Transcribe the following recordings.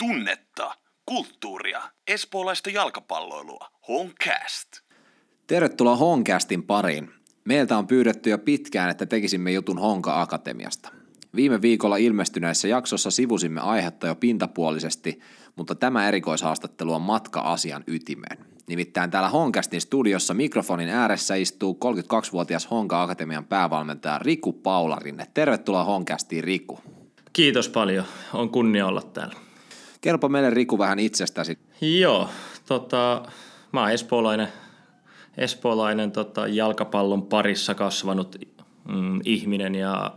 tunnetta, kulttuuria, espoolaista jalkapalloilua. Honcast. Tervetuloa Honcastin pariin. Meiltä on pyydetty jo pitkään, että tekisimme jutun Honka Akatemiasta. Viime viikolla ilmestyneessä jaksossa sivusimme aihetta jo pintapuolisesti, mutta tämä erikoishaastattelu on matka asian ytimeen. Nimittäin täällä Honkastin studiossa mikrofonin ääressä istuu 32-vuotias Honka Akatemian päävalmentaja Riku Paularinne. Tervetuloa Honkastiin Riku. Kiitos paljon, on kunnia olla täällä. Kerropa meille Riku vähän itsestäsi. Joo, tota, mä oon espoolainen, espoolainen tota, jalkapallon parissa kasvanut mm, ihminen ja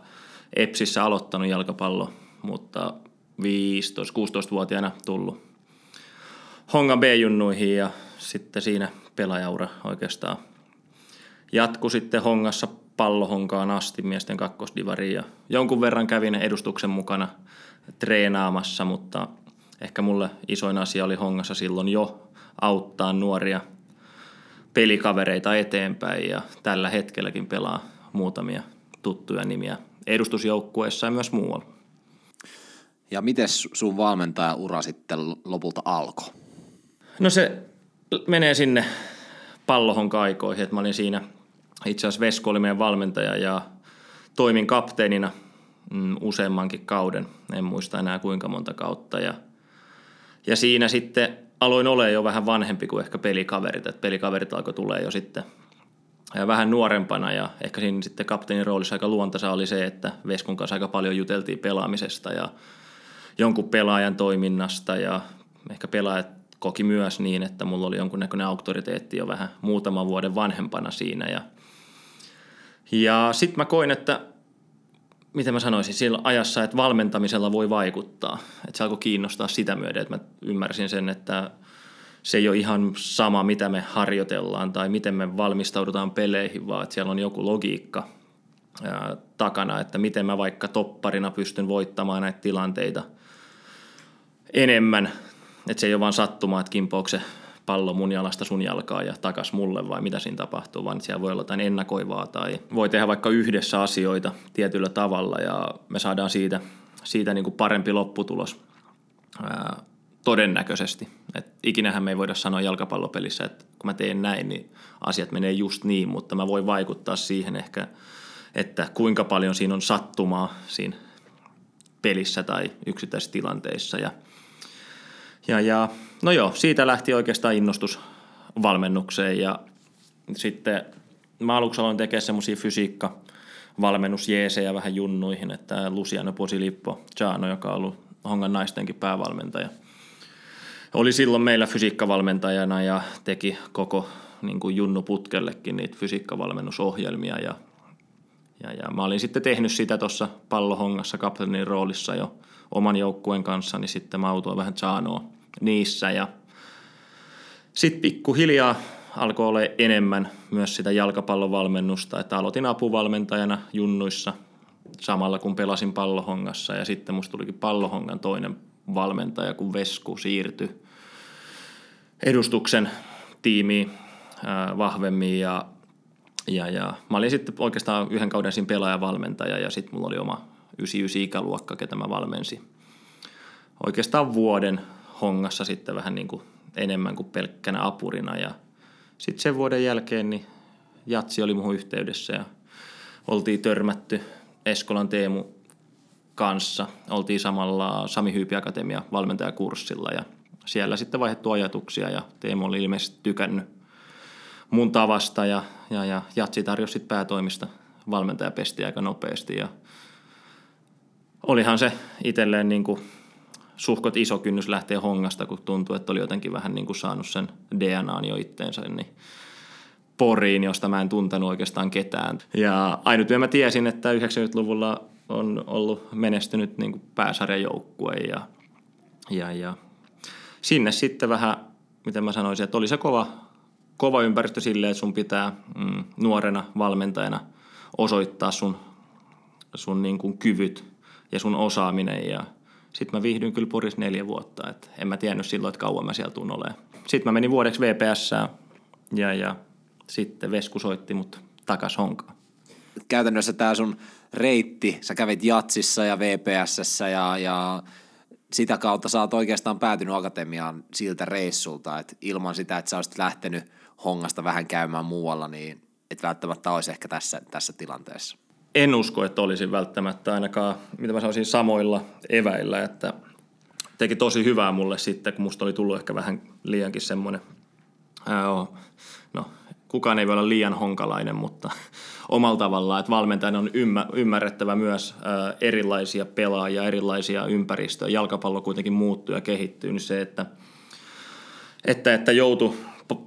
EPSissä aloittanut jalkapallo, mutta 15-16-vuotiaana tullut Hongan B-junnuihin ja sitten siinä pelaajaura oikeastaan jatku sitten Hongassa pallohonkaan asti miesten kakkosdivariin ja jonkun verran kävin edustuksen mukana treenaamassa, mutta ehkä mulle isoin asia oli Hongassa silloin jo auttaa nuoria pelikavereita eteenpäin ja tällä hetkelläkin pelaa muutamia tuttuja nimiä edustusjoukkueessa ja myös muualla. Ja miten sun valmentajaura sitten lopulta alkoi? No se menee sinne pallohon kaikoihin, että mä olin siinä, itse asiassa Vesko oli meidän valmentaja ja toimin kapteenina mm, useammankin kauden, en muista enää kuinka monta kautta ja, ja siinä sitten aloin olla jo vähän vanhempi kuin ehkä pelikaverit, että pelikaverit alkoi tulee jo sitten vähän nuorempana ja ehkä siinä sitten kapteenin roolissa aika luontaisa oli se, että Veskun kanssa aika paljon juteltiin pelaamisesta ja jonkun pelaajan toiminnasta ja ehkä pelaajat koki myös niin, että mulla oli jonkunnäköinen auktoriteetti jo vähän muutaman vuoden vanhempana siinä ja, ja sitten mä koin, että miten mä sanoisin, sillä ajassa, että valmentamisella voi vaikuttaa. Että se alkoi kiinnostaa sitä myöden, että mä ymmärsin sen, että se ei ole ihan sama, mitä me harjoitellaan tai miten me valmistaudutaan peleihin, vaan että siellä on joku logiikka ää, takana, että miten mä vaikka topparina pystyn voittamaan näitä tilanteita enemmän. Että se ei ole vaan sattumaa, että kimpoako se pallo mun jalasta sun jalkaa ja takas mulle vai mitä siinä tapahtuu, vaan siellä voi olla jotain ennakoivaa tai voi tehdä vaikka yhdessä asioita tietyllä tavalla ja me saadaan siitä, siitä niin kuin parempi lopputulos ää, todennäköisesti. Et ikinähän me ei voida sanoa jalkapallopelissä, että kun mä teen näin, niin asiat menee just niin, mutta mä voin vaikuttaa siihen ehkä, että kuinka paljon siinä on sattumaa siinä pelissä tai yksittäisissä tilanteissa. Ja, ja, ja no joo, siitä lähti oikeastaan innostus valmennukseen ja sitten mä aluksi aloin tekemään semmoisia fysiikka valmennusjeesejä vähän junnuihin, että Luciano Posilippo Giano, joka on ollut Hongan naistenkin päävalmentaja – oli silloin meillä fysiikkavalmentajana ja teki koko niin kuin Junnu Putkellekin niitä fysiikkavalmennusohjelmia ja, ja, ja mä olin sitten tehnyt sitä tuossa pallohongassa kapteenin roolissa jo oman joukkueen kanssa, niin sitten mä autoin vähän saanoa niissä ja sitten pikkuhiljaa alkoi olla enemmän myös sitä jalkapallovalmennusta, että aloitin apuvalmentajana junnuissa samalla kun pelasin pallohongassa ja sitten musta tulikin pallohongan toinen valmentaja, kun Vesku siirtyi edustuksen tiimiin vahvemmin ja, ja, ja mä olin sitten oikeastaan yhden kauden siinä pelaajavalmentaja ja sitten mulla oli oma 99 ikäluokka, ketä mä valmensin. Oikeastaan vuoden hongassa sitten vähän niin kuin enemmän kuin pelkkänä apurina ja sitten sen vuoden jälkeen niin Jatsi oli muuhun yhteydessä ja oltiin törmätty Eskolan Teemu kanssa. Oltiin samalla Sami Hyypi Akatemia valmentajakurssilla ja siellä sitten vaihdettu ajatuksia ja Teemu oli ilmeisesti tykännyt mun tavasta ja, ja, ja Jatsi tarjosi sitten päätoimista valmentajapestiä aika nopeasti ja olihan se itselleen niin kuin suhkot iso kynnys lähteä hongasta, kun tuntui, että oli jotenkin vähän niin kuin saanut sen DNAn jo itteensä, niin Poriin, josta mä en tuntenut oikeastaan ketään. Ja ainut mä tiesin, että 90-luvulla on ollut menestynyt niin kuin pääsarjajoukkue ja, ja, ja sinne sitten vähän, miten mä sanoisin, että oli se kova, kova ympäristö silleen, että sun pitää mm, nuorena valmentajana osoittaa sun, sun niin kuin kyvyt ja sun osaaminen ja sitten mä viihdyin kyllä Poris neljä vuotta, että en mä tiennyt silloin, että kauan mä siellä tuun olemaan. Sitten mä menin vuodeksi VPS ja, ja sitten Vesku soitti mut takas honkaan. Käytännössä tämä sun reitti, sä kävit Jatsissa ja VPSssä ja, ja sitä kautta sä oot oikeastaan päätynyt akatemiaan siltä reissulta, että ilman sitä, että sä olisit lähtenyt hongasta vähän käymään muualla, niin et välttämättä olisi ehkä tässä, tässä tilanteessa. En usko, että olisin välttämättä ainakaan, mitä mä sanoisin, samoilla eväillä, että teki tosi hyvää mulle sitten, kun musta oli tullut ehkä vähän liiankin semmoinen, no kukaan ei voi olla liian honkalainen, mutta omalla tavallaan, että valmentajan on ymmärrettävä myös erilaisia pelaajia, erilaisia ympäristöjä. Jalkapallo kuitenkin muuttuu ja kehittyy, niin se, että, että, että joutu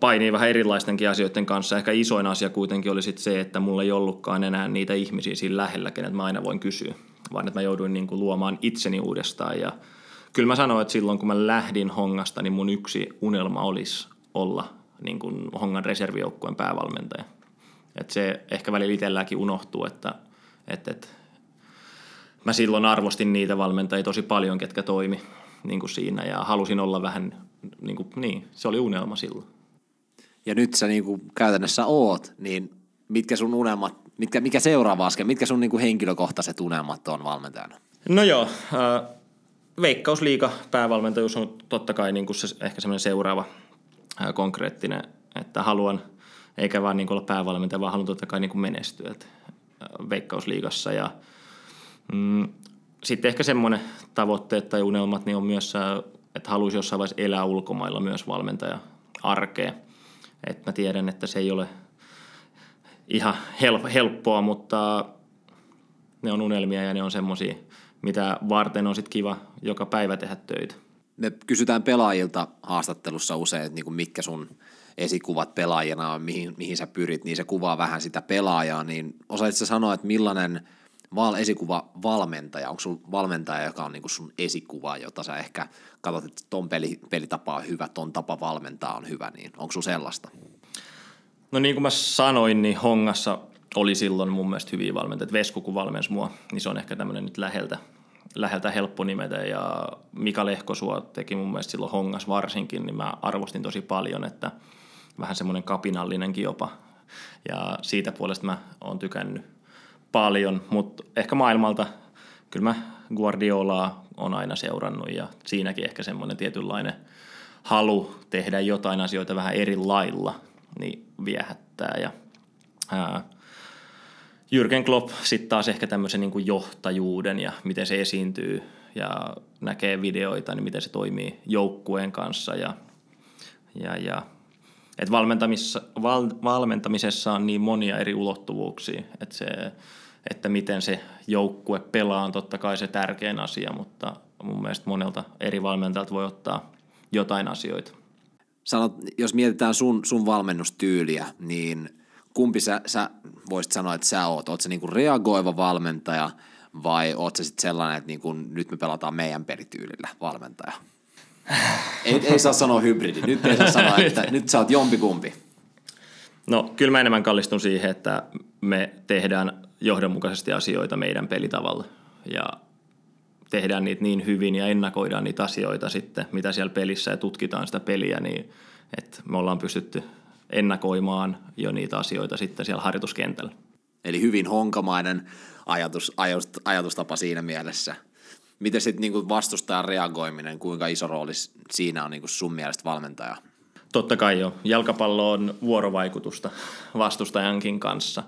painii vähän erilaistenkin asioiden kanssa. Ehkä isoin asia kuitenkin oli sit se, että mulla ei ollutkaan enää niitä ihmisiä siinä lähellä, kenet mä aina voin kysyä, vaan että mä jouduin niin kuin luomaan itseni uudestaan. Ja kyllä mä sanoin, että silloin kun mä lähdin Hongasta, niin mun yksi unelma olisi olla niin kuin Hongan reservijoukkueen päävalmentaja. Et se ehkä välillä itselläkin unohtuu, että, että, että mä silloin arvostin niitä valmentajia tosi paljon, ketkä toimi niin kuin siinä ja halusin olla vähän, niin, kuin, niin se oli unelma silloin. Ja nyt sä niin kuin käytännössä oot, niin mitkä sun unelmat, mitkä, mikä seuraava askel, mitkä sun niin kuin henkilökohtaiset unelmat on valmentajana? No joo, äh, Veikkausliiga päävalmentajuus on totta kai kuin se, ehkä semmoinen seuraava äh, konkreettinen, että haluan – eikä vaan niin olla päävalmentaja, vaan haluan totta kai kuin menestyä että Veikkausliigassa. Ja, mm, sitten ehkä semmoinen tavoitteet tai unelmat niin on myös, että haluaisi jossain vaiheessa elää ulkomailla myös valmentaja arkea. Et mä tiedän, että se ei ole ihan helppoa, mutta ne on unelmia ja ne on semmoisia, mitä varten on sitten kiva joka päivä tehdä töitä. Me kysytään pelaajilta haastattelussa usein, että niin mitkä sun esikuvat pelaajana, mihin, mihin sä pyrit, niin se kuvaa vähän sitä pelaajaa, niin osaitko sanoa, että millainen val, esikuva valmentaja, onko sun valmentaja, joka on niinku sun esikuva, jota sä ehkä katsot, että ton peli, pelitapa on hyvä, ton tapa valmentaa on hyvä, niin onko sun sellaista? No niin kuin mä sanoin, niin Hongassa oli silloin mun mielestä hyviä valmentajia. Vesku kun valmensi mua, niin se on ehkä tämmöinen nyt läheltä, läheltä helppo nimetä. Ja Mika Lehkosua teki mun mielestä silloin Hongas varsinkin, niin mä arvostin tosi paljon, että – vähän semmoinen kapinallinenkin jopa. Ja siitä puolesta mä oon tykännyt paljon, mutta ehkä maailmalta kyllä mä Guardiolaa on aina seurannut ja siinäkin ehkä semmoinen tietynlainen halu tehdä jotain asioita vähän eri lailla, niin viehättää. Ja, ää, Jürgen Klopp sitten taas ehkä tämmöisen niin johtajuuden ja miten se esiintyy ja näkee videoita, niin miten se toimii joukkueen kanssa ja, ja, ja et valmentamisessa, val, valmentamisessa on niin monia eri ulottuvuuksia, että, se, että miten se joukkue pelaa on totta kai se tärkein asia, mutta mun mielestä monelta eri valmentajalta voi ottaa jotain asioita. Sanot, jos mietitään sun, sun valmennustyyliä, niin kumpi sä, sä voisit sanoa, että sä oot? Oot sä niinku reagoiva valmentaja vai oot sä sitten sellainen, että niinku, nyt me pelataan meidän pelityylillä valmentaja? Ei, ei saa sanoa hybridi. Nyt ei saa sanoa, että nyt sä oot jompikumpi. No kyllä mä enemmän kallistun siihen, että me tehdään johdonmukaisesti asioita meidän pelitavalla. Ja tehdään niitä niin hyvin ja ennakoidaan niitä asioita sitten, mitä siellä pelissä ja tutkitaan sitä peliä, niin että me ollaan pystytty ennakoimaan jo niitä asioita sitten siellä harjoituskentällä. Eli hyvin honkamainen ajatus, ajatustapa siinä mielessä – Miten sitten niinku vastustajan reagoiminen, kuinka iso rooli siinä on niinku sun mielestä valmentaja? Totta kai jo. Jalkapallo on vuorovaikutusta vastustajankin kanssa.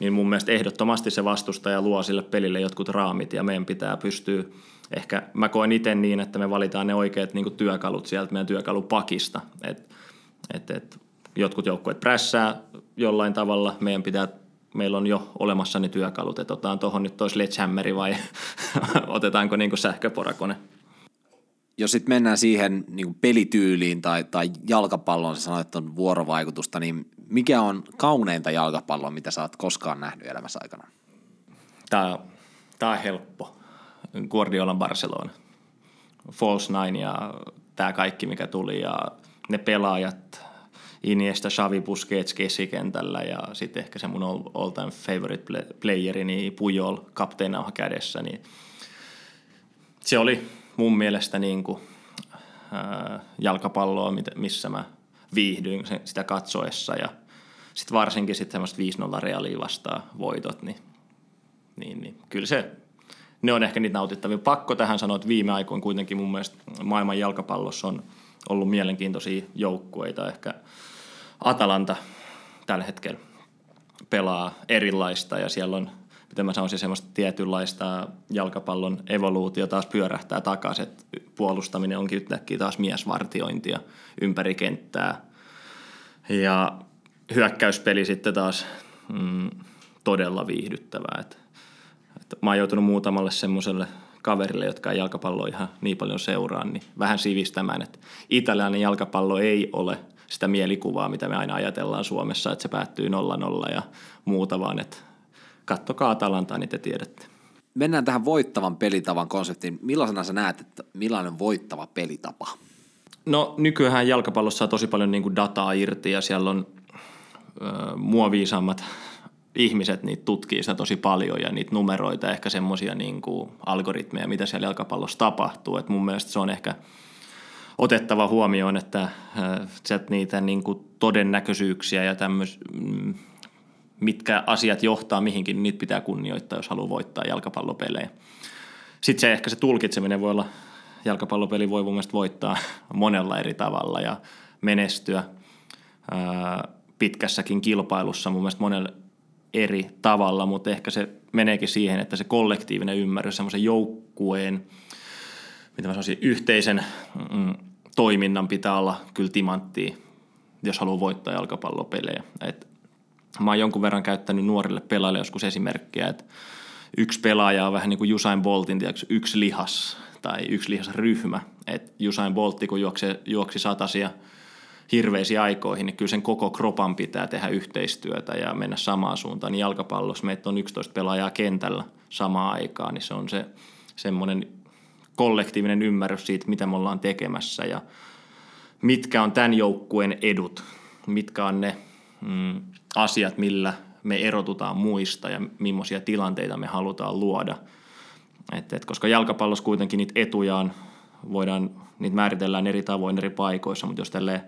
Niin mun mielestä ehdottomasti se vastustaja luo sille pelille jotkut raamit ja meidän pitää pystyä ehkä mä koen itse niin, että me valitaan ne oikeat niin työkalut sieltä meidän työkalupakista. Et, et, et, jotkut joukkueet prässää jollain tavalla, meidän pitää meillä on jo olemassa ne työkalut, että otetaan tuohon nyt toi sledgehammeri vai otetaanko niin sähköporakone? Jos sitten mennään siihen niin pelityyliin tai, tai jalkapalloon, sanoit, että on vuorovaikutusta, niin mikä on kauneinta jalkapalloa, mitä sä oot koskaan nähnyt elämässä aikana? Tämä, tämä on helppo. Guardiolan Barcelona. False Nine ja tämä kaikki, mikä tuli ja ne pelaajat, Iniesta, Xavi, Busquets keskikentällä ja sitten ehkä se mun all time favorite playeri, niin Pujol kapteenauha kädessä, niin se oli mun mielestä niin kuin, ää, jalkapalloa, missä mä viihdyin sitä katsoessa ja sitten varsinkin sitten semmoista 5-0 reaalia vastaan voitot, niin, niin, niin kyllä se ne on ehkä niitä nautittavia. Pakko tähän sanoa, että viime aikoina kuitenkin mun mielestä maailman jalkapallossa on ollut mielenkiintoisia joukkueita. Ehkä Atalanta tällä hetkellä pelaa erilaista ja siellä on, miten mä sanoisin, semmoista tietynlaista jalkapallon evoluutio taas pyörähtää takaisin, että puolustaminen onkin yhtäkkiä taas miesvartiointia ympäri kenttää. Ja hyökkäyspeli sitten taas mm, todella viihdyttävää. Et, et mä oon joutunut muutamalle semmoiselle kaverille, jotka ei jalkapalloa ihan niin paljon seuraa, niin vähän sivistämään, että italialainen jalkapallo ei ole sitä mielikuvaa, mitä me aina ajatellaan Suomessa, että se päättyy 0-0 ja muuta, vaan että kattokaa Atalantaa, niin te tiedätte. Mennään tähän voittavan pelitavan konseptiin. Millaisena sä näet, että millainen voittava pelitapa? No nykyään jalkapallossa on tosi paljon niin kuin dataa irti ja siellä on ö, muoviisammat ihmiset niitä tutkii sitä tosi paljon ja niitä numeroita, ehkä semmoisia niin algoritmeja, mitä siellä jalkapallossa tapahtuu. Et mun mielestä se on ehkä otettava huomioon, että äh, niitä niin kuin todennäköisyyksiä ja tämmöis, mm, mitkä asiat johtaa mihinkin, niin niitä pitää kunnioittaa, jos haluaa voittaa jalkapallopelejä. Sitten se ehkä se tulkitseminen voi olla, jalkapallopeli voi mun mielestä voittaa monella eri tavalla ja menestyä äh, pitkässäkin kilpailussa mun mielestä monella eri tavalla, mutta ehkä se meneekin siihen, että se kollektiivinen ymmärrys, semmoisen joukkueen, mitä mä sanoisin, yhteisen mm, toiminnan pitää olla kyllä timanttia, jos haluaa voittaa jalkapallopelejä. Et mä oon jonkun verran käyttänyt nuorille pelaajille joskus esimerkkiä, että yksi pelaaja on vähän niin kuin Usain Boltin, tiedätkö, yksi lihas tai yksi lihasryhmä. Että Usain Boltti, kun juoksi, juoksi satasia – hirveisiin aikoihin, niin kyllä sen koko kropan pitää tehdä yhteistyötä ja mennä samaan suuntaan. Niin jalkapallossa meitä on 11 pelaajaa kentällä samaan aikaan, niin se on se semmoinen kollektiivinen ymmärrys siitä, mitä me ollaan tekemässä ja mitkä on tämän joukkueen edut, mitkä on ne mm, asiat, millä me erotutaan muista ja millaisia tilanteita me halutaan luoda. Et, et, koska jalkapallossa kuitenkin niitä etuja on, voidaan, niitä määritellään eri tavoin eri paikoissa, mutta jos tälleen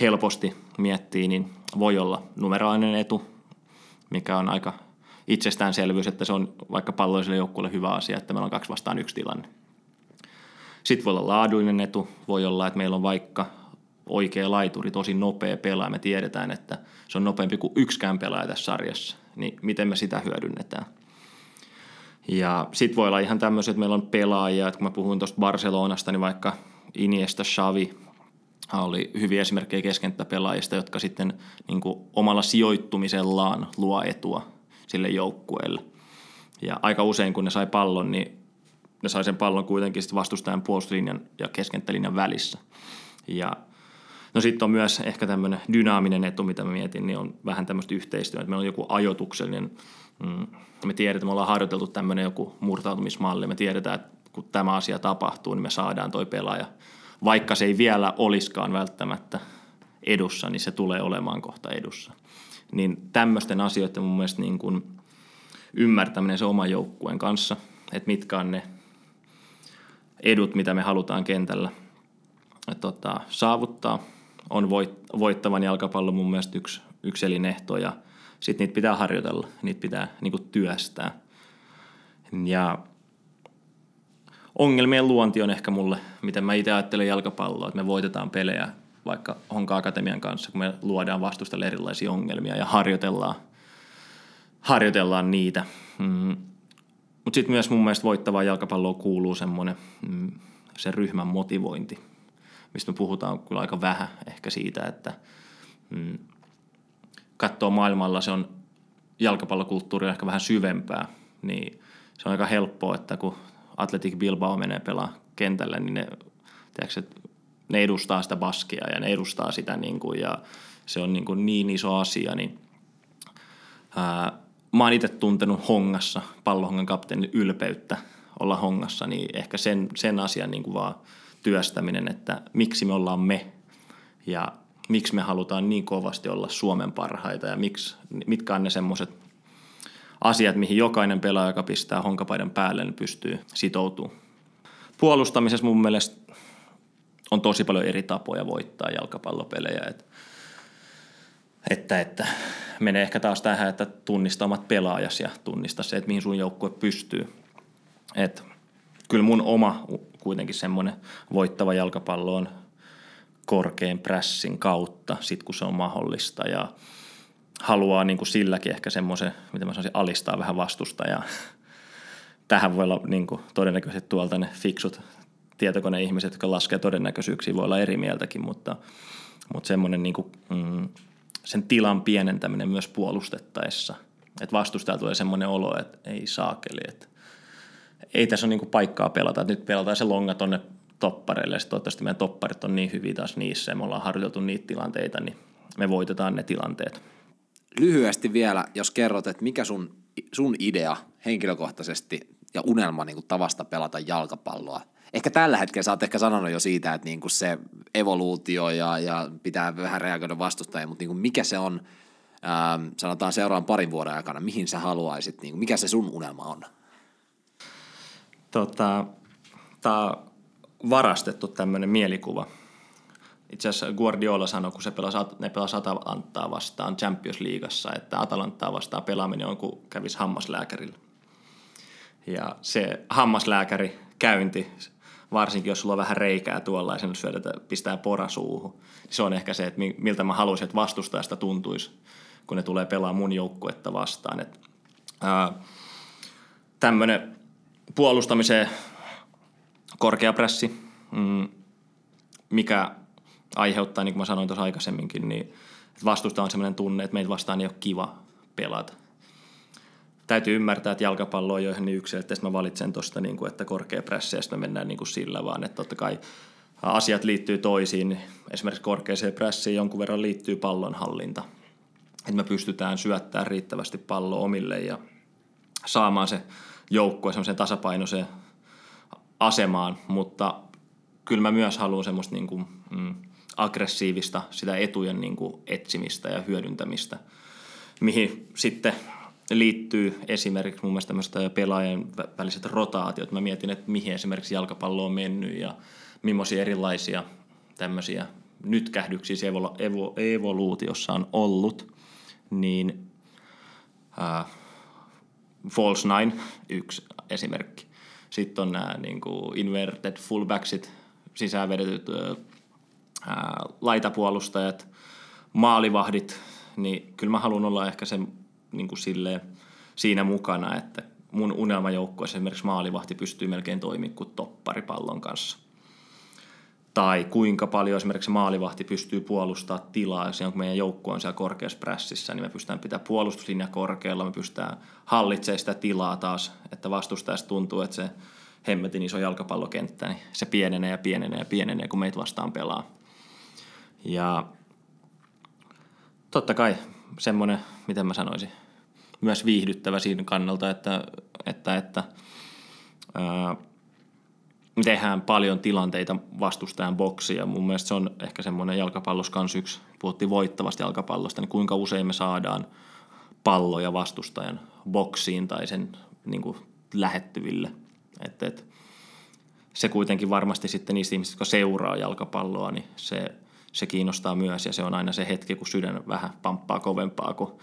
helposti miettii, niin voi olla numeraalinen etu, mikä on aika itsestäänselvyys, että se on vaikka palloiselle joukkueelle hyvä asia, että meillä on kaksi vastaan yksi tilanne. Sitten voi olla laadullinen etu, voi olla, että meillä on vaikka oikea laituri, tosi nopea pelaaja, me tiedetään, että se on nopeampi kuin yksikään pelaaja tässä sarjassa, niin miten me sitä hyödynnetään. Ja sitten voi olla ihan tämmöiset, että meillä on pelaajia, että kun mä puhuin tuosta Barcelonasta, niin vaikka Iniesta, Xavi, oli hyviä esimerkkejä keskenttäpelaajista, jotka sitten niin kuin omalla sijoittumisellaan luo etua sille joukkueelle. Ja aika usein, kun ne sai pallon, niin ne sai sen pallon kuitenkin sitten vastustajan puolustuslinjan ja keskenttälinjan välissä. Ja no sitten on myös ehkä tämmöinen dynaaminen etu, mitä mä mietin, niin on vähän tämmöistä yhteistyötä. Meillä on joku ajotuksellinen, mm, me tiedetään, että me ollaan harjoiteltu tämmöinen joku murtautumismalli, me tiedetään, että kun tämä asia tapahtuu, niin me saadaan toi pelaaja – vaikka se ei vielä olisikaan välttämättä edussa, niin se tulee olemaan kohta edussa. Niin tämmöisten asioiden mun mielestä niin kuin ymmärtäminen se oman joukkueen kanssa, että mitkä on ne edut, mitä me halutaan kentällä tota, saavuttaa, on voit, voittavan jalkapallon mun mielestä yksi, yksi elinehto ja sitten niitä pitää harjoitella, niitä pitää niin kuin työstää. Ja ongelmien luonti on ehkä mulle, miten mä itse ajattelen jalkapalloa, että me voitetaan pelejä vaikka Honka Akatemian kanssa, kun me luodaan vastustalle erilaisia ongelmia ja harjoitellaan, harjoitellaan niitä. Mm. Mutta sitten myös mun mielestä voittavaa jalkapalloa kuuluu semmoinen mm, se ryhmän motivointi, mistä me puhutaan kyllä aika vähän ehkä siitä, että mm, katsoo maailmalla se on jalkapallokulttuuri ehkä vähän syvempää, niin se on aika helppoa, että kun Atletic Bilbao menee pelaa kentälle, niin ne, tiedätkö, ne edustaa sitä baskia ja ne edustaa sitä niin kuin, ja se on niin, kuin niin iso asia, niin ää, mä oon itse tuntenut Hongassa, pallohongan kapteenin ylpeyttä olla Hongassa, niin ehkä sen, sen asian niin kuin vaan työstäminen, että miksi me ollaan me ja miksi me halutaan niin kovasti olla Suomen parhaita ja miksi, mitkä on ne semmoiset asiat, mihin jokainen pelaaja, joka pistää honkapaidan päälle, niin pystyy sitoutumaan. Puolustamisessa mun mielestä on tosi paljon eri tapoja voittaa jalkapallopelejä. Että, että, että menee ehkä taas tähän, että tunnista omat pelaajasi ja tunnista se, että mihin sun joukkue pystyy. Et kyllä mun oma kuitenkin semmoinen voittava jalkapallo on korkean prässin kautta, sit kun se on mahdollista ja haluaa niin kuin silläkin ehkä semmoisen, mitä mä sanoisin, alistaa vähän vastustajaa. Tähän voi olla niin kuin, todennäköisesti tuolta ne fiksut tietokoneihmiset, jotka laskee todennäköisyyksiä, voi olla eri mieltäkin, mutta, mutta semmoinen niin kuin, mm, sen tilan pienentäminen myös puolustettaessa. Että vastustaja tulee semmoinen olo, että ei saakeli, että ei tässä ole niin kuin paikkaa pelata. Nyt pelataan se longa tonne toppareille ja toivottavasti meidän topparit on niin hyviä taas niissä ja me ollaan harjoiteltu niitä tilanteita, niin me voitetaan ne tilanteet. Lyhyesti vielä, jos kerrot, että mikä sun, sun idea henkilökohtaisesti ja unelma niin kuin tavasta pelata jalkapalloa ehkä tällä hetkellä sä oot ehkä sanonut jo siitä, että niin kuin se evoluutio ja, ja pitää vähän reagoida vastustajia, mutta niin kuin mikä se on, ähm, sanotaan seuraavan parin vuoden aikana, mihin sä haluaisit, niin kuin mikä se sun unelma on? Tota, Tämä on varastettu tämmöinen mielikuva. Itse asiassa Guardiola sanoi, kun se pelasi, ne pelasi Atalantaa vastaan Champions Leagueassa, että Atalantaa vastaan pelaaminen on kuin kävisi hammaslääkärillä. Ja se hammaslääkäri käynti varsinkin jos sulla on vähän reikää tuolla ja sen syödä, pistää pora suuhun. Se on ehkä se, että miltä mä haluaisin, että vastustajasta tuntuisi, kun ne tulee pelaa mun joukkuetta vastaan. Tämmöinen puolustamiseen korkea pressi, mm, mikä aiheuttaa, niin kuin mä sanoin tuossa aikaisemminkin, niin vastusta on sellainen tunne, että meitä vastaan ei ole kiva pelata täytyy ymmärtää, että jalkapallo on joihin niin yksilöitä, että mä valitsen tuosta, niin kuin, että korkea pressi ja me mennään niin kuin sillä, vaan että totta kai asiat liittyy toisiin. Esimerkiksi korkeaseen pressiin jonkun verran liittyy pallonhallinta. Että me pystytään syöttämään riittävästi pallo omille ja saamaan se joukkue semmoiseen tasapainoiseen asemaan, mutta kyllä mä myös haluan semmoista niin kuin, mm, aggressiivista, sitä etujen niin kuin etsimistä ja hyödyntämistä, mihin sitten liittyy esimerkiksi mun mielestä tämmöistä pelaajien väliset rotaatiot. Mä mietin, että mihin esimerkiksi jalkapallo on mennyt ja millaisia erilaisia tämmöisiä nytkähdyksiä evo, evo, evoluutiossa on ollut, niin äh, False Nine, yksi esimerkki. Sitten on nämä niin kuin inverted fullbacksit, sisäänvedetyt äh, laitapuolustajat, maalivahdit, niin kyllä mä haluan olla ehkä sen niin kuin silleen, siinä mukana, että mun unelmajoukkueessa esimerkiksi maalivahti pystyy melkein toimimaan kuin toppari pallon kanssa. Tai kuinka paljon esimerkiksi maalivahti pystyy puolustamaan tilaa, jos meidän joukkue on siellä korkeassa prässissä, niin me pystytään pitää puolustuslinja korkealla, me pystytään hallitsemaan sitä tilaa taas, että vastustajasta tuntuu, että se hemmetin iso jalkapallokenttä, niin se pienenee ja pienenee ja pienenee, kun meitä vastaan pelaa. Ja totta kai semmoinen, miten mä sanoisin, myös viihdyttävä siinä kannalta, että, että, että ää, tehdään paljon tilanteita vastustajan boksia. Mun mielestä se on ehkä semmoinen jalkapallos kanssa yksi, puhuttiin voittavasta jalkapallosta, niin kuinka usein me saadaan palloja vastustajan boksiin tai sen niin kuin, lähettyville. Et, et, se kuitenkin varmasti sitten niistä ihmisistä, jotka seuraa jalkapalloa, niin se, se kiinnostaa myös ja se on aina se hetki, kun sydän vähän pamppaa kovempaa, kun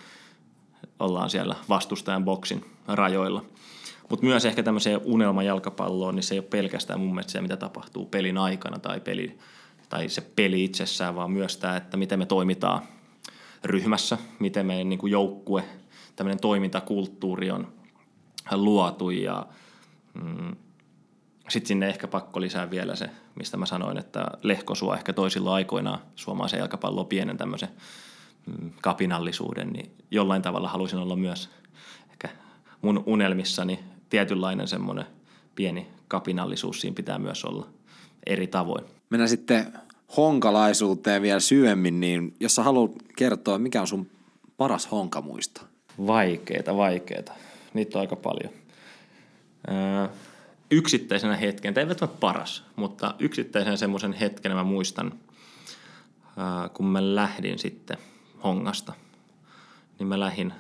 ollaan siellä vastustajan boksin rajoilla. Mutta myös ehkä tämmöiseen unelmajalkapalloon, niin se ei ole pelkästään mun mielestä se, mitä tapahtuu pelin aikana tai, peli, tai se peli itsessään, vaan myös tämä, että miten me toimitaan ryhmässä, miten meidän niin kuin joukkue, tämmöinen toimintakulttuuri on luotu ja mm, sitten sinne ehkä pakko lisää vielä se, mistä mä sanoin, että Lehkosua ehkä toisilla aikoina suomalaisen jalkapalloon pienen tämmöisen Mm, kapinallisuuden, niin jollain tavalla halusin olla myös ehkä mun unelmissani tietynlainen semmoinen pieni kapinallisuus siinä pitää myös olla eri tavoin. Mennään sitten honkalaisuuteen vielä syvemmin, niin jos sä haluat kertoa, mikä on sun paras honkamuisto? Vaikeeta, vaikeeta. Niitä on aika paljon. Öö, yksittäisenä hetken, tai ei välttämättä paras, mutta yksittäisenä semmoisen hetken mä muistan, öö, kun mä lähdin sitten – Hongasta, niin mä lähdin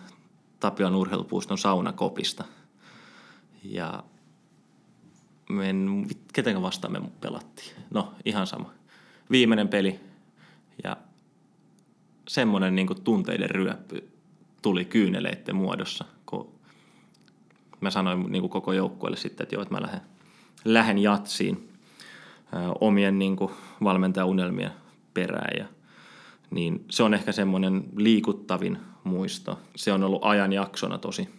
Tapion urheilupuiston saunakopista. Ja en, keten vastaan me pelattiin? No, ihan sama. Viimeinen peli ja semmoinen niin tunteiden ryöppy tuli kyyneleiden muodossa, kun mä sanoin niin koko joukkueelle sitten, että joo, että mä lähden, lähden jatsiin omien niin valmentajaunelmien perään ja niin se on ehkä semmoinen liikuttavin muisto. Se on ollut ajanjaksona tosi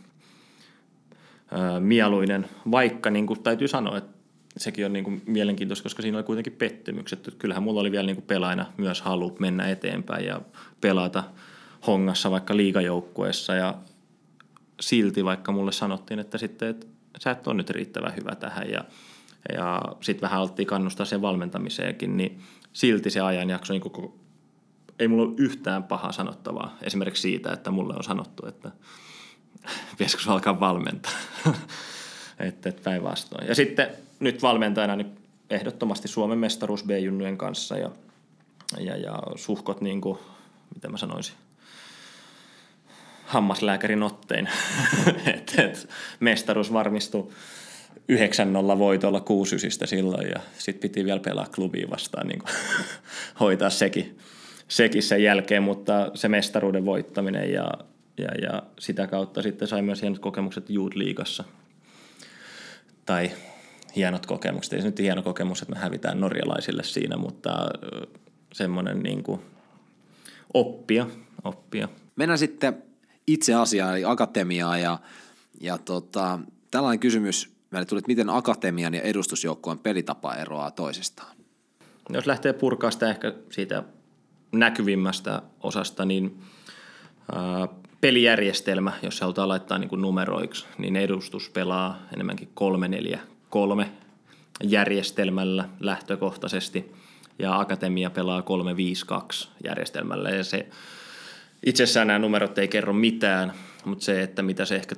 mieluinen, vaikka niin kuin täytyy sanoa, että sekin on niin kuin mielenkiintoista, koska siinä oli kuitenkin pettymykset. Kyllähän mulla oli vielä niin kuin pelaajana myös halu mennä eteenpäin ja pelata hongassa vaikka liigajoukkueessa ja silti vaikka mulle sanottiin, että sitten, että sä et ole nyt riittävän hyvä tähän ja, ja sitten vähän alettiin kannustaa sen valmentamiseenkin, niin silti se ajanjakso, niin ei mulla ole yhtään pahaa sanottavaa esimerkiksi siitä, että mulle on sanottu, että pitäisikö alkaa valmentaa. että, että päinvastoin. Ja sitten nyt valmentajana niin ehdottomasti Suomen mestaruus B-junnujen kanssa ja, ja, ja suhkot, niin kuin, mitä mä sanoisin, hammaslääkärin ottein. et, et, mestaruus varmistui 9-0 voitolla 6 silloin ja sitten piti vielä pelaa klubiin vastaan, niin hoitaa sekin, sekin sen jälkeen, mutta se mestaruuden voittaminen ja, ja, ja sitä kautta sitten sai myös hienot kokemukset Youth Liigassa. Tai hienot kokemukset. Ei se nyt hieno kokemus, että me hävitään norjalaisille siinä, mutta semmoinen niin kuin oppia, oppia. Mennään sitten itse asiaan, eli akatemiaa ja, ja tota, tällainen kysymys meille tuli, että miten akatemian ja edustusjoukkueen pelitapa eroaa toisistaan? Jos lähtee purkaa sitä ehkä siitä näkyvimmästä osasta, niin pelijärjestelmä, jos halutaan laittaa niin kuin numeroiksi, niin edustus pelaa enemmänkin 3-4-3 järjestelmällä lähtökohtaisesti ja akatemia pelaa 3-5-2 järjestelmällä ja se itsessään nämä numerot ei kerro mitään, mutta se, että mitä se ehkä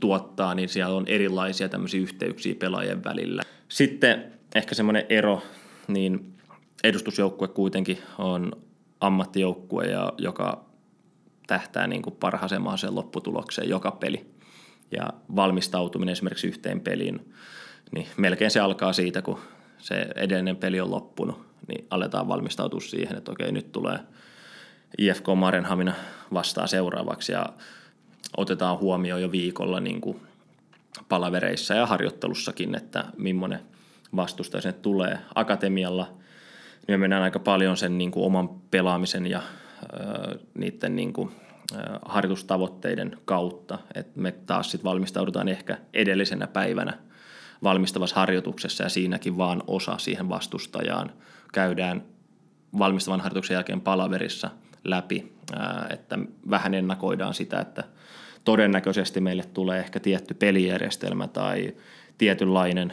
tuottaa, niin siellä on erilaisia tämmöisiä yhteyksiä pelaajien välillä. Sitten ehkä semmoinen ero, niin edustusjoukkue kuitenkin on ammattijoukkue, ja joka tähtää niin kuin parhaaseen mahdolliseen lopputulokseen joka peli. Ja valmistautuminen esimerkiksi yhteen peliin, niin melkein se alkaa siitä, kun se edellinen peli on loppunut, niin aletaan valmistautua siihen, että okei, nyt tulee IFK Marenhamina vastaa seuraavaksi ja otetaan huomioon jo viikolla niin kuin palavereissa ja harjoittelussakin, että millainen vastustaja sinne tulee. Akatemialla me mennään aika paljon sen niin kuin oman pelaamisen ja äh, niiden niin kuin, äh, harjoitustavoitteiden kautta. Et me taas sitten valmistaudutaan ehkä edellisenä päivänä valmistavassa harjoituksessa ja siinäkin vaan osa siihen vastustajaan. Käydään valmistavan harjoituksen jälkeen palaverissa läpi, että vähän ennakoidaan sitä, että todennäköisesti meille tulee ehkä tietty pelijärjestelmä tai tietynlainen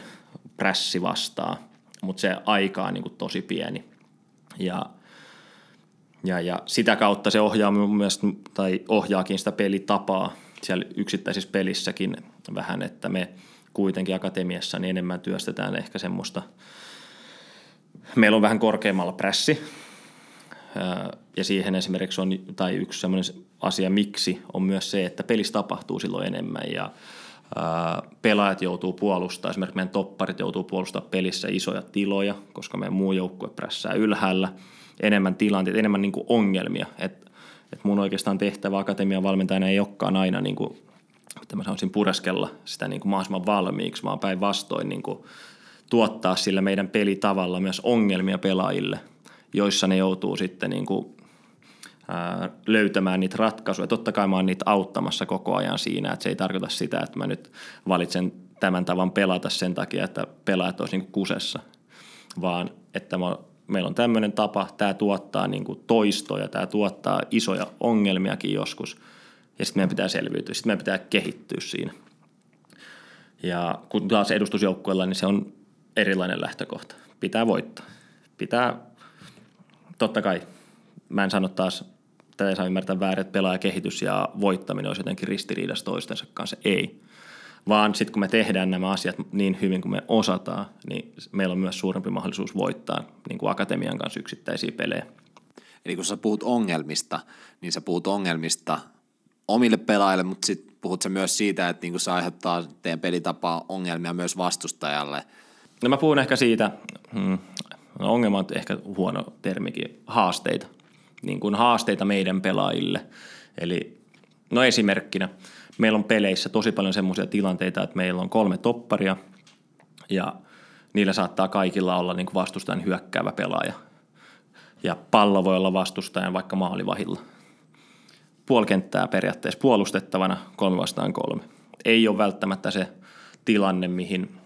prässi vastaa, mutta se aika on niin kuin tosi pieni. Ja, ja, ja sitä kautta se ohjaa myös, tai ohjaakin sitä pelitapaa siellä yksittäisissä pelissäkin vähän, että me kuitenkin akatemiassa niin enemmän työstetään ehkä semmoista, meillä on vähän korkeammalla prässi, ja siihen esimerkiksi on, tai yksi sellainen asia miksi on myös se, että pelissä tapahtuu silloin enemmän ja pelaajat joutuu puolustamaan, esimerkiksi meidän topparit joutuu puolustamaan pelissä isoja tiloja, koska meidän muu joukkue prässää ylhäällä, enemmän tilanteita, enemmän niin kuin ongelmia, että et mun oikeastaan tehtävä akatemian valmentajana ei olekaan aina niin kuin, mitä mä sanoisin, pureskella sitä niin kuin mahdollisimman valmiiksi, vaan päinvastoin niin tuottaa sillä meidän pelitavalla myös ongelmia pelaajille, joissa ne joutuu sitten niin kuin löytämään niitä ratkaisuja. Totta kai mä oon niitä auttamassa koko ajan siinä, että se ei tarkoita sitä, että mä nyt valitsen tämän tavan pelata sen takia, että pelaajat olisi niin kusessa, vaan että mä, meillä on tämmöinen tapa, tämä tuottaa niin toistoja, tämä tuottaa isoja ongelmiakin joskus, ja sitten meidän pitää selviytyä, sitten meidän pitää kehittyä siinä. Ja kun taas edustusjoukkueella, niin se on erilainen lähtökohta. Pitää voittaa. Pitää, totta kai, mä en sano taas tätä ei saa ymmärtää väärin, että pelaajakehitys ja voittaminen olisi jotenkin ristiriidassa toistensa kanssa. Ei. Vaan sitten kun me tehdään nämä asiat niin hyvin kuin me osataan, niin meillä on myös suurempi mahdollisuus voittaa niin kuin akatemian kanssa yksittäisiä pelejä. Eli kun sä puhut ongelmista, niin sä puhut ongelmista omille pelaajille, mutta sitten puhut sä myös siitä, että niin se aiheuttaa teidän pelitapaa ongelmia myös vastustajalle. No mä puhun ehkä siitä, hmm, no ongelma on ehkä huono termikin, haasteita niin kuin haasteita meidän pelaajille. Eli no esimerkkinä, meillä on peleissä tosi paljon semmoisia tilanteita, että meillä on kolme topparia ja niillä saattaa kaikilla olla niin kuin vastustajan hyökkäävä pelaaja. Ja pallo voi olla vastustajan vaikka maalivahilla. Puolikenttää periaatteessa puolustettavana kolme vastaan kolme. Ei ole välttämättä se tilanne, mihin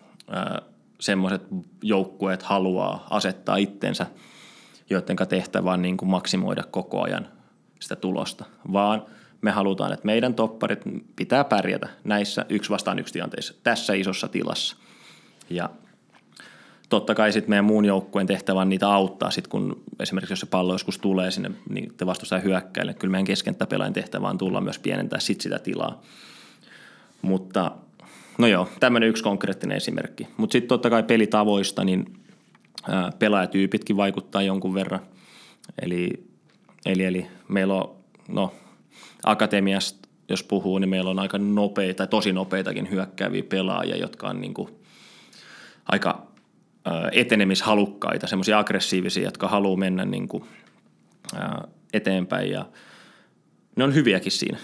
semmoiset joukkueet haluaa asettaa itsensä, joiden tehtävä on niin kuin maksimoida koko ajan sitä tulosta, vaan me halutaan, että meidän topparit pitää pärjätä näissä yksi vastaan yksi tilanteissa tässä isossa tilassa. Ja totta kai sitten meidän muun joukkueen tehtävä on niitä auttaa, sit kun esimerkiksi jos se pallo joskus tulee sinne, niin te vastustaa hyökkäille. Kyllä meidän keskenttäpelaajien tehtävä on tulla myös pienentää sit sitä tilaa. Mutta no joo, tämmöinen yksi konkreettinen esimerkki. Mutta sitten totta kai pelitavoista, niin pelaajatyypitkin vaikuttaa jonkun verran. Eli, eli, eli meillä on, no akatemiasta jos puhuu, niin meillä on aika nopeita, tai tosi nopeitakin hyökkääviä pelaajia, jotka on niin kuin aika etenemishalukkaita, semmoisia aggressiivisia, jotka haluaa mennä niin kuin, eteenpäin ja ne on hyviäkin siinä.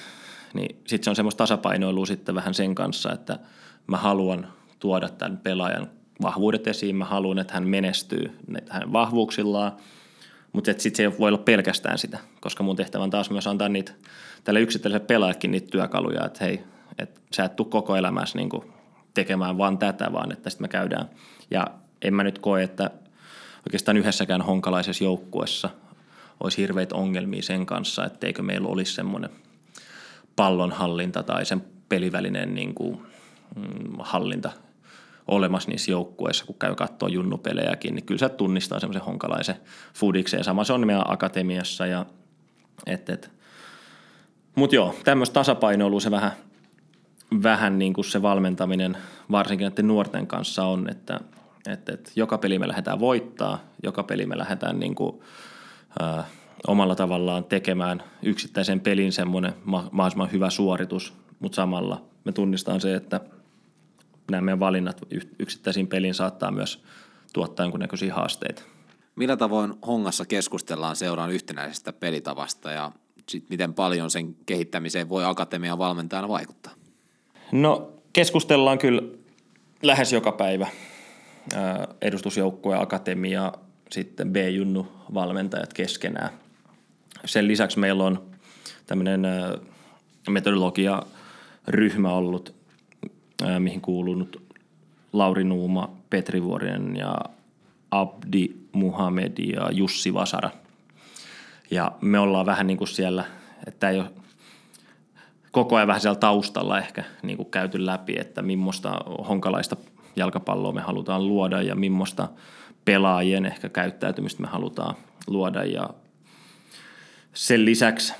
Niin sitten se on semmoista tasapainoilua sitten vähän sen kanssa, että mä haluan tuoda tämän pelaajan vahvuudet esiin, mä haluan, että hän menestyy hänen vahvuuksillaan, mutta sitten se ei voi olla pelkästään sitä, koska mun tehtävä on taas myös antaa niitä, tälle yksittäiselle pelaajakin niitä työkaluja, että hei, että sä et tule koko elämässä niin tekemään vaan tätä, vaan että sitten me käydään. Ja en mä nyt koe, että oikeastaan yhdessäkään honkalaisessa joukkuessa olisi hirveitä ongelmia sen kanssa, etteikö meillä olisi semmoinen pallonhallinta tai sen pelivälinen niin kuin, mm, hallinta olemassa niissä joukkueissa, kun käy katsoa junnupelejäkin, niin kyllä se tunnistaa semmoisen honkalaisen fudikseen. Sama se on meidän akatemiassa. Ja, et, et. Mutta joo, tämmöistä tasapainoilua se vähän, vähän niin kuin se valmentaminen varsinkin näiden nuorten kanssa on, että – että, että joka peli me lähdetään voittaa, joka peli me lähdetään niin kuin, ää, omalla tavallaan tekemään yksittäisen pelin semmoinen ma- mahdollisimman hyvä suoritus, mutta samalla me tunnistaan se, että nämä meidän valinnat yksittäisiin peliin saattaa myös tuottaa jonkunnäköisiä haasteita. Millä tavoin Hongassa keskustellaan seuraan yhtenäisestä pelitavasta ja sit miten paljon sen kehittämiseen voi akatemian valmentajana vaikuttaa? No keskustellaan kyllä lähes joka päivä edustusjoukkue, akatemia, sitten B-junnu valmentajat keskenään. Sen lisäksi meillä on tämmöinen metodologia-ryhmä ollut, mihin kuulunut Lauri Nuuma, Petri Vuorinen ja Abdi Muhammed ja Jussi Vasara. Ja me ollaan vähän niin kuin siellä, että ei ole koko ajan vähän siellä taustalla ehkä niin kuin käyty läpi, että millaista honkalaista jalkapalloa me halutaan luoda ja millaista pelaajien ehkä käyttäytymistä me halutaan luoda. Ja sen lisäksi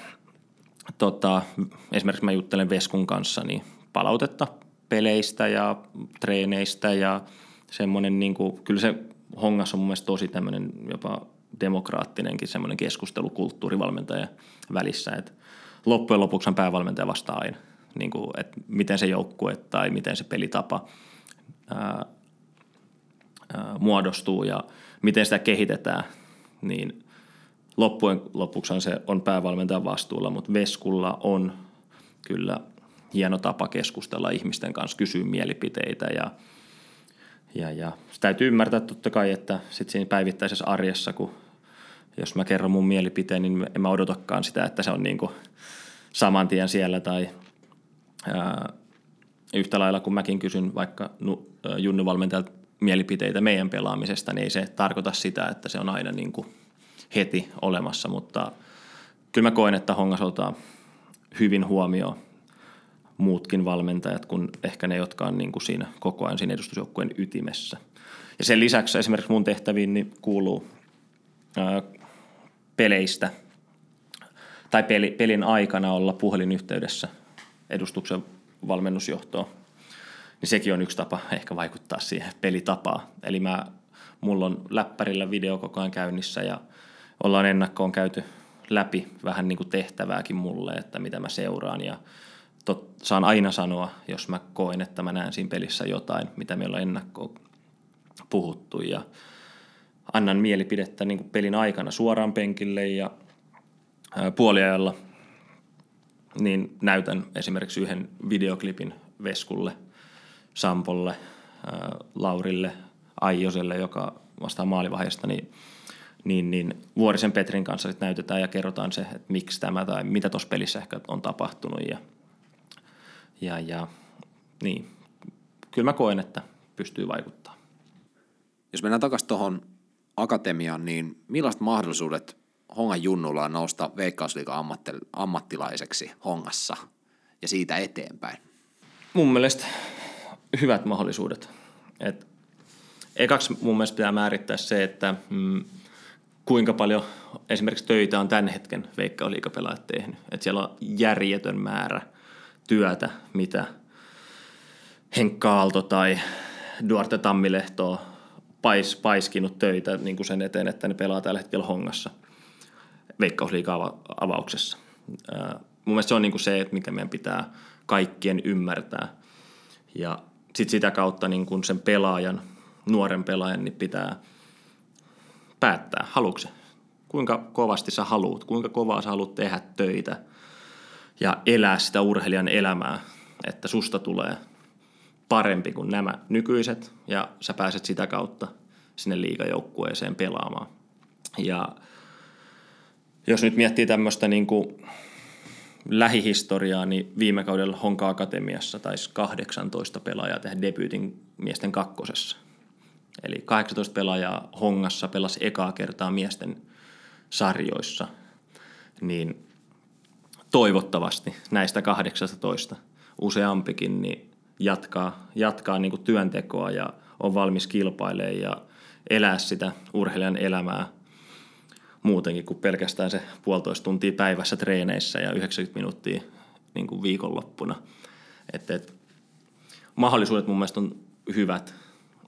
tota, esimerkiksi mä juttelen Veskun kanssa niin palautetta peleistä ja treeneistä ja semmoinen, niin kuin, kyllä se hongas on mun mielestä tosi tämmöinen jopa demokraattinenkin semmoinen keskustelukulttuuri valmentajan välissä, että loppujen lopuksi päävalmentaja vastaa aina, niin kuin, että miten se joukkue tai miten se pelitapa – ää, ää, muodostuu ja miten sitä kehitetään, niin loppujen lopuksi se on päävalmentajan vastuulla, mutta Veskulla on kyllä hieno tapa keskustella ihmisten kanssa, kysyä mielipiteitä ja, ja, ja täytyy ymmärtää totta kai, että sit siinä päivittäisessä arjessa, kun jos mä kerron mun mielipiteen, niin en mä odotakaan sitä, että se on niin saman tien siellä tai ää, yhtä lailla kun mäkin kysyn vaikka junnuvalmentajalta mielipiteitä meidän pelaamisesta, niin ei se tarkoita sitä, että se on aina niin heti olemassa, mutta kyllä mä koen, että Hongas ottaa hyvin huomioon muutkin valmentajat kuin ehkä ne, jotka on niin kuin siinä koko ajan siinä edustusjoukkueen ytimessä. Ja sen lisäksi esimerkiksi mun tehtäviin niin kuuluu ää, peleistä tai peli, pelin aikana olla puhelinyhteydessä edustuksen valmennusjohtoon, niin sekin on yksi tapa ehkä vaikuttaa siihen pelitapaan. Eli mä, mulla on läppärillä video koko ajan käynnissä ja ollaan ennakkoon käyty läpi vähän niin kuin tehtävääkin mulle, että mitä mä seuraan ja tot, saan aina sanoa, jos mä koen, että mä näen siinä pelissä jotain, mitä meillä on ennakkoon puhuttu ja annan mielipidettä niin pelin aikana suoraan penkille ja puoliajalla niin näytän esimerkiksi yhden videoklipin Veskulle, Sampolle, Laurille, Aijoselle, joka vastaa maalivaiheesta, niin, niin, niin Vuorisen Petrin kanssa sit näytetään ja kerrotaan se, että miksi tämä tai mitä tuossa pelissä ehkä on tapahtunut. Ja, ja, ja niin, kyllä mä koen, että pystyy vaikuttaa. Jos mennään takaisin tuohon akatemiaan, niin millaiset mahdollisuudet Hongan junnulla on nousta Veikkausliikan ammattilaiseksi Hongassa ja siitä eteenpäin? Mun mielestä hyvät mahdollisuudet. Et ekaksi mun mielestä pitää määrittää se, että mm, kuinka paljon esimerkiksi töitä on tämän hetken veikkausliikapelaajat tehnyt. Et siellä on järjetön määrä työtä, mitä Henkka Aalto tai Duarte Tammilehto pais, paiskinut töitä niin kuin sen eteen, että ne pelaa tällä hetkellä hongassa veikkausliikaa avauksessa. mun mielestä se on niin kuin se, että mikä meidän pitää kaikkien ymmärtää. Ja sit sitä kautta niin kuin sen pelaajan, nuoren pelaajan, niin pitää päättää, haluatko kuinka kovasti sä haluat, kuinka kovaa sä haluat tehdä töitä ja elää sitä urheilijan elämää, että susta tulee parempi kuin nämä nykyiset ja sä pääset sitä kautta sinne liigajoukkueeseen pelaamaan. Ja jos nyt miettii tämmöistä niin kuin lähihistoriaa, niin viime kaudella Honka Akatemiassa taisi 18 pelaajaa tehdä debyytin miesten kakkosessa. Eli 18 pelaajaa Hongassa pelasi ekaa kertaa miesten sarjoissa, niin toivottavasti näistä 18 useampikin niin jatkaa, jatkaa niin kuin työntekoa ja on valmis kilpailemaan ja elää sitä urheilijan elämää muutenkin kuin pelkästään se puolitoista tuntia päivässä treeneissä ja 90 minuuttia niin kuin viikonloppuna. Et, et, mahdollisuudet mun mielestä on hyvät,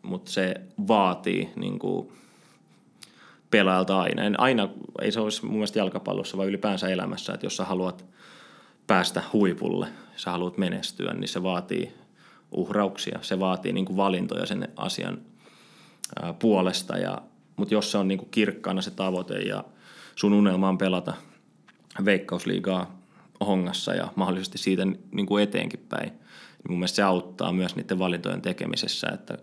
mutta se vaatii niin kuin pelaajalta aina. En aina. Ei se olisi mun mielestä jalkapallossa, vaan ylipäänsä elämässä, että jos sä haluat päästä huipulle, sä haluat menestyä, niin se vaatii uhrauksia, se vaatii niin kuin valintoja sen asian puolesta. Ja, mutta jos se on niin kuin kirkkaana se tavoite ja sun unelma on pelata veikkausliigaa hongassa ja mahdollisesti siitä niin kuin eteenkin päin, niin mun mielestä se auttaa myös niiden valintojen tekemisessä, että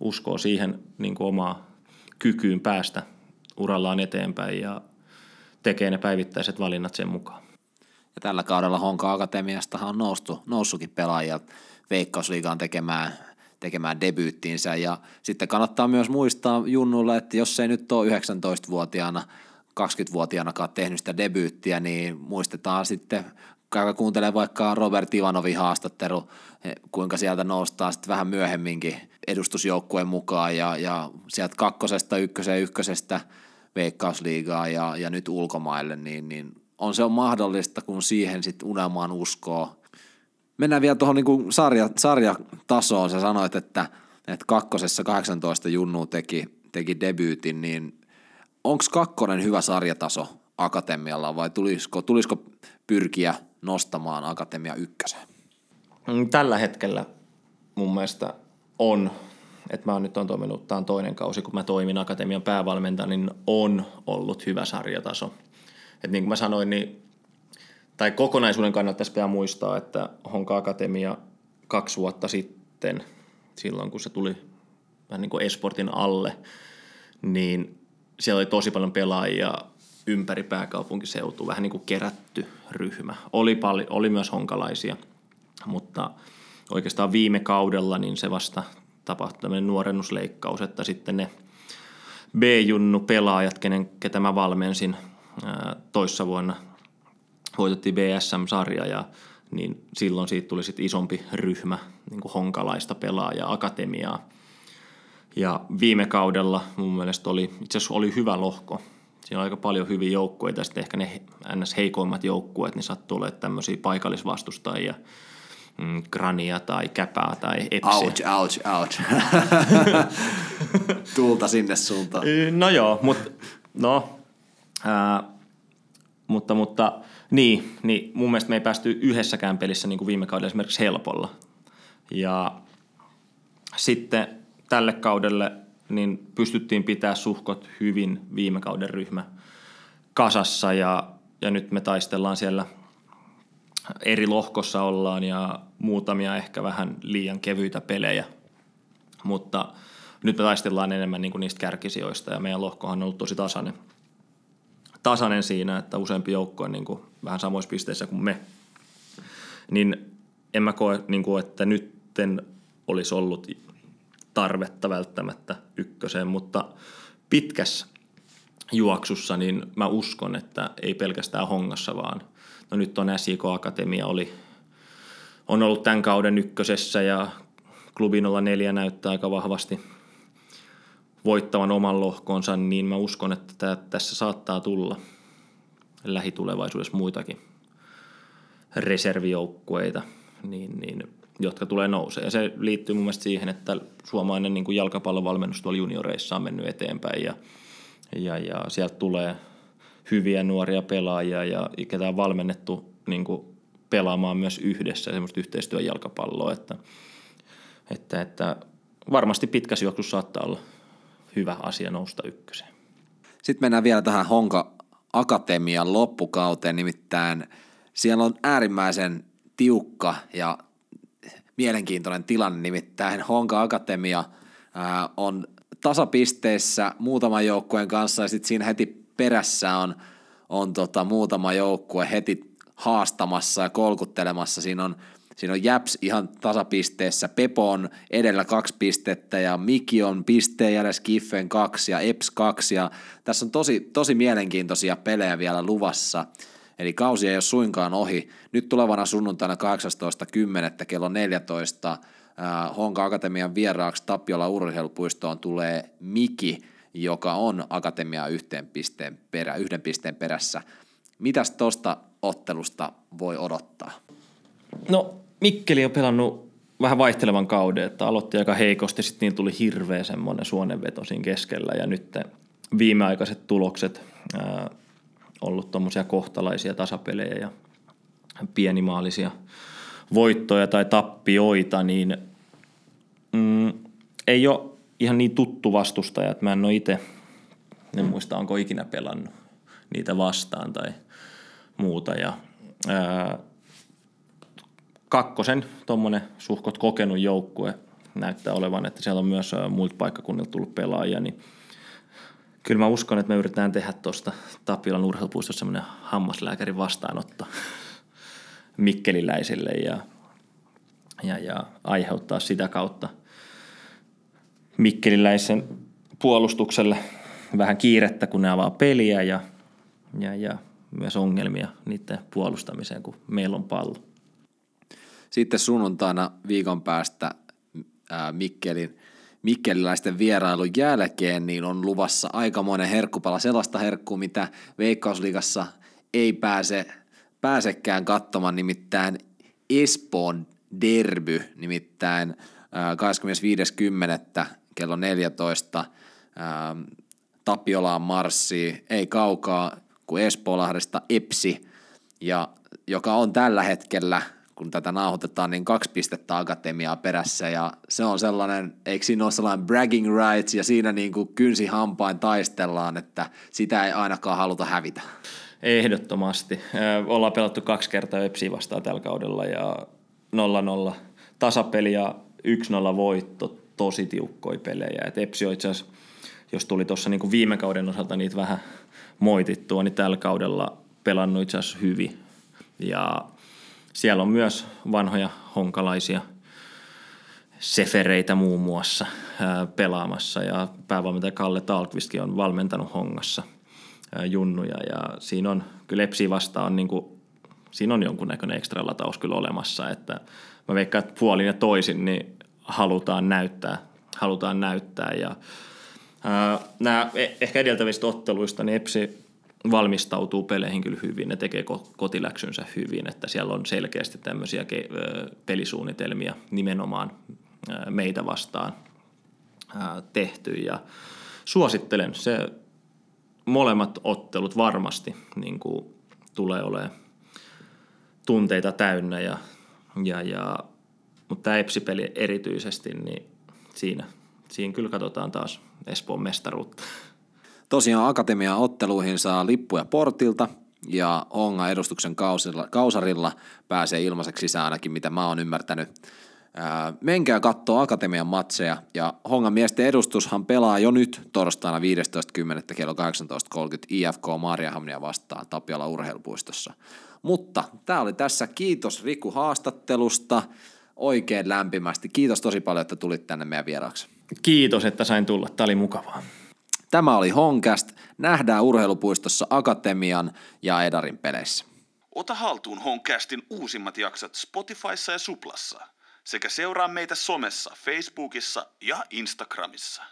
uskoo siihen niin kuin omaa kykyyn päästä urallaan eteenpäin ja tekee ne päivittäiset valinnat sen mukaan. Ja tällä kaudella Honka Akatemiastahan on noussut, noussutkin pelaajia Veikkausliigaan tekemään, tekemään debyyttiinsä. Ja sitten kannattaa myös muistaa Junnulle, että jos ei nyt ole 19-vuotiaana, 20-vuotiaanakaan tehnyt sitä debyyttiä, niin muistetaan sitten käydä kuuntelee vaikka Robert Ivanovin haastattelu, kuinka sieltä noustaan sitten vähän myöhemminkin edustusjoukkueen mukaan ja, ja sieltä kakkosesta, ykköseen, ykkösestä veikkausliigaa ja, ja nyt ulkomaille, niin, niin on se on mahdollista, kun siihen sitten unelmaan uskoo mennään vielä tuohon niin sarja, sarjatasoon. Sä sanoit, että, että kakkosessa 18 junnu teki, teki debyytin, niin onko kakkonen hyvä sarjataso akatemialla vai tulisiko, tulisiko pyrkiä nostamaan akatemia ykköseen? Mm, tällä hetkellä mun mielestä on, että mä nyt on toiminut, tämä on toinen kausi, kun mä toimin akatemian päävalmentajana, niin on ollut hyvä sarjataso. Et niin kuin mä sanoin, niin tai kokonaisuuden kannalta tässä pitää muistaa, että Honka Akatemia kaksi vuotta sitten, silloin kun se tuli vähän niin kuin esportin alle, niin siellä oli tosi paljon pelaajia ympäri pääkaupunkiseutu, vähän niin kuin kerätty ryhmä. Oli, paljon, oli myös honkalaisia, mutta oikeastaan viime kaudella niin se vasta tapahtui tämmöinen nuorennusleikkaus, että sitten ne B-junnu pelaajat, kenen, ketä mä valmensin toissa vuonna voitettiin BSM-sarja ja niin silloin siitä tuli sitten isompi ryhmä niin kuin honkalaista pelaajaa, akatemiaa. Ja viime kaudella mun mielestä oli, itse asiassa oli hyvä lohko. Siinä on aika paljon hyviä joukkueita, sitten ehkä ne ns. heikoimmat joukkueet, niin sattuu olemaan tämmöisiä paikallisvastustajia, mm, Grania tai Käpää tai Epsiä. Ouch, ouch, ouch. Tulta sinne suuntaan. No joo, mutta no, ää, mutta, mutta niin, niin mun mielestä me ei päästy yhdessäkään pelissä niin kuin viime kaudella esimerkiksi helpolla. Ja sitten tälle kaudelle niin pystyttiin pitää suhkot hyvin viime kauden ryhmä kasassa ja, ja nyt me taistellaan siellä eri lohkossa ollaan ja muutamia ehkä vähän liian kevyitä pelejä, mutta nyt me taistellaan enemmän niin kuin niistä kärkisijoista ja meidän lohkohan on ollut tosi tasainen, tasainen siinä, että useampi joukko on niin kuin vähän samoissa pisteissä kuin me. Niin en mä koe, niin kuin, että nytten olisi ollut tarvetta välttämättä ykköseen, mutta pitkässä juoksussa niin mä uskon, että ei pelkästään hongassa, vaan no nyt on SIK Akatemia oli, on ollut tämän kauden ykkösessä ja klubi 04 näyttää aika vahvasti voittavan oman lohkonsa, niin mä uskon, että tässä saattaa tulla lähitulevaisuudessa muitakin reservijoukkueita, niin, niin, jotka tulee nousee. Ja se liittyy mun mielestä siihen, että suomalainen niin kuin jalkapallovalmennus tuolla junioreissa on mennyt eteenpäin ja, ja, ja sieltä tulee hyviä nuoria pelaajia ja ketä on valmennettu niin kuin pelaamaan myös yhdessä semmoista yhteistyöjalkapalloa, että, että, että varmasti pitkässä juoksussa saattaa olla hyvä asia nousta ykköseen. Sitten mennään vielä tähän Honka Akatemian loppukauteen, nimittäin siellä on äärimmäisen tiukka ja mielenkiintoinen tilanne, nimittäin Honka Akatemia on tasapisteissä muutaman joukkueen kanssa ja sitten siinä heti perässä on, on tota, muutama joukkue heti haastamassa ja kolkuttelemassa. Siinä on, siinä on Japs ihan tasapisteessä, Pepo on edellä kaksi pistettä ja Miki on pisteen jäljessä Kiffen kaksi ja Eps kaksi ja tässä on tosi, tosi mielenkiintoisia pelejä vielä luvassa. Eli kausi ei ole suinkaan ohi. Nyt tulevana sunnuntaina 18.10. kello 14 äh, Honka Akatemian vieraaksi Tapiola urheilupuistoon tulee Miki, joka on Akatemia yhteen pisteen perä, yhden pisteen perässä. Mitäs tuosta ottelusta voi odottaa? No Mikkeli on pelannut vähän vaihtelevan kauden, että aloitti aika heikosti, sitten niin tuli hirveä semmoinen suonenveto siinä keskellä ja nyt viimeaikaiset tulokset ää, ollut tuommoisia kohtalaisia tasapelejä ja pienimaalisia voittoja tai tappioita, niin mm, ei ole ihan niin tuttu vastustaja, että mä en ole itse, en muista onko ikinä pelannut niitä vastaan tai muuta. Ja, ää, kakkosen tuommoinen suhkot kokenut joukkue näyttää olevan, että siellä on myös muilta paikkakunnilta tullut pelaajia, niin – kyllä mä uskon, että me yritetään tehdä tuosta Tapiolan urheilupuistossa semmoinen hammaslääkärin vastaanotto mikkeliläisille ja, ja, ja aiheuttaa sitä kautta mikkeliläisen puolustukselle vähän kiirettä, kun ne avaa peliä ja, ja, ja myös ongelmia niiden puolustamiseen, kun meillä on pallo. Sitten sunnuntaina viikon päästä ää, Mikkelin – mikkeliläisten vierailun jälkeen, niin on luvassa aikamoinen herkkupala, sellaista herkkua, mitä Veikkausliigassa ei pääse, pääsekään katsomaan, nimittäin Espoon derby, nimittäin 25.10. kello 14 Tapiolaan marssi, ei kaukaa kuin Espoolahdesta Epsi, ja joka on tällä hetkellä – kun tätä nauhoitetaan, niin kaksi pistettä akatemiaa perässä ja se on sellainen, eikö siinä ole sellainen bragging rights ja siinä niin kuin kynsi hampain taistellaan, että sitä ei ainakaan haluta hävitä. Ehdottomasti. Ollaan pelattu kaksi kertaa Epsiä vastaan tällä kaudella ja 0-0 tasapeli ja 1-0 voitto, tosi tiukkoja pelejä. Et Epsi on itse asiassa, jos tuli tuossa niin viime kauden osalta niitä vähän moitittua, niin tällä kaudella pelannut itse asiassa hyvin. Ja siellä on myös vanhoja honkalaisia sefereitä muun muassa pelaamassa ja päävalmentaja Kalle Talkvistkin on valmentanut hongassa junnuja ja siinä on, kyllä Epsi vastaan niin kuin, siinä on jonkunnäköinen ekstra lataus kyllä olemassa, että mä veikkaan, että puolin ja toisin niin halutaan näyttää, halutaan näyttää. Ja ää, nämä e, ehkä edeltävistä otteluista, niin Epsi valmistautuu peleihin kyllä hyvin, ne tekee kotiläksynsä hyvin, että siellä on selkeästi tämmöisiä pelisuunnitelmia nimenomaan meitä vastaan tehty. Ja suosittelen, se molemmat ottelut varmasti niin kuin, tulee olemaan tunteita täynnä ja, ja, ja mutta tämä Epsi-peli erityisesti, niin siinä, siinä kyllä katsotaan taas Espoon mestaruutta. Tosiaan Akatemian otteluihin saa lippuja portilta ja Honga edustuksen kausilla, kausarilla pääsee ilmaiseksi sisään ainakin, mitä mä oon ymmärtänyt. Ää, menkää katsoa Akatemian matseja ja Hongan miesten edustushan pelaa jo nyt torstaina 15.10. kello 18.30 IFK Maariahamnia vastaan Tapiola urheilupuistossa. Mutta tämä oli tässä. Kiitos Riku haastattelusta oikein lämpimästi. Kiitos tosi paljon, että tulit tänne meidän vieraaksi. Kiitos, että sain tulla. Tämä oli mukavaa. Tämä oli Honkast. Nähdään urheilupuistossa Akatemian ja Edarin peleissä. Ota haltuun Honcastin uusimmat jaksot Spotifyssa ja Suplassa sekä seuraa meitä somessa, Facebookissa ja Instagramissa.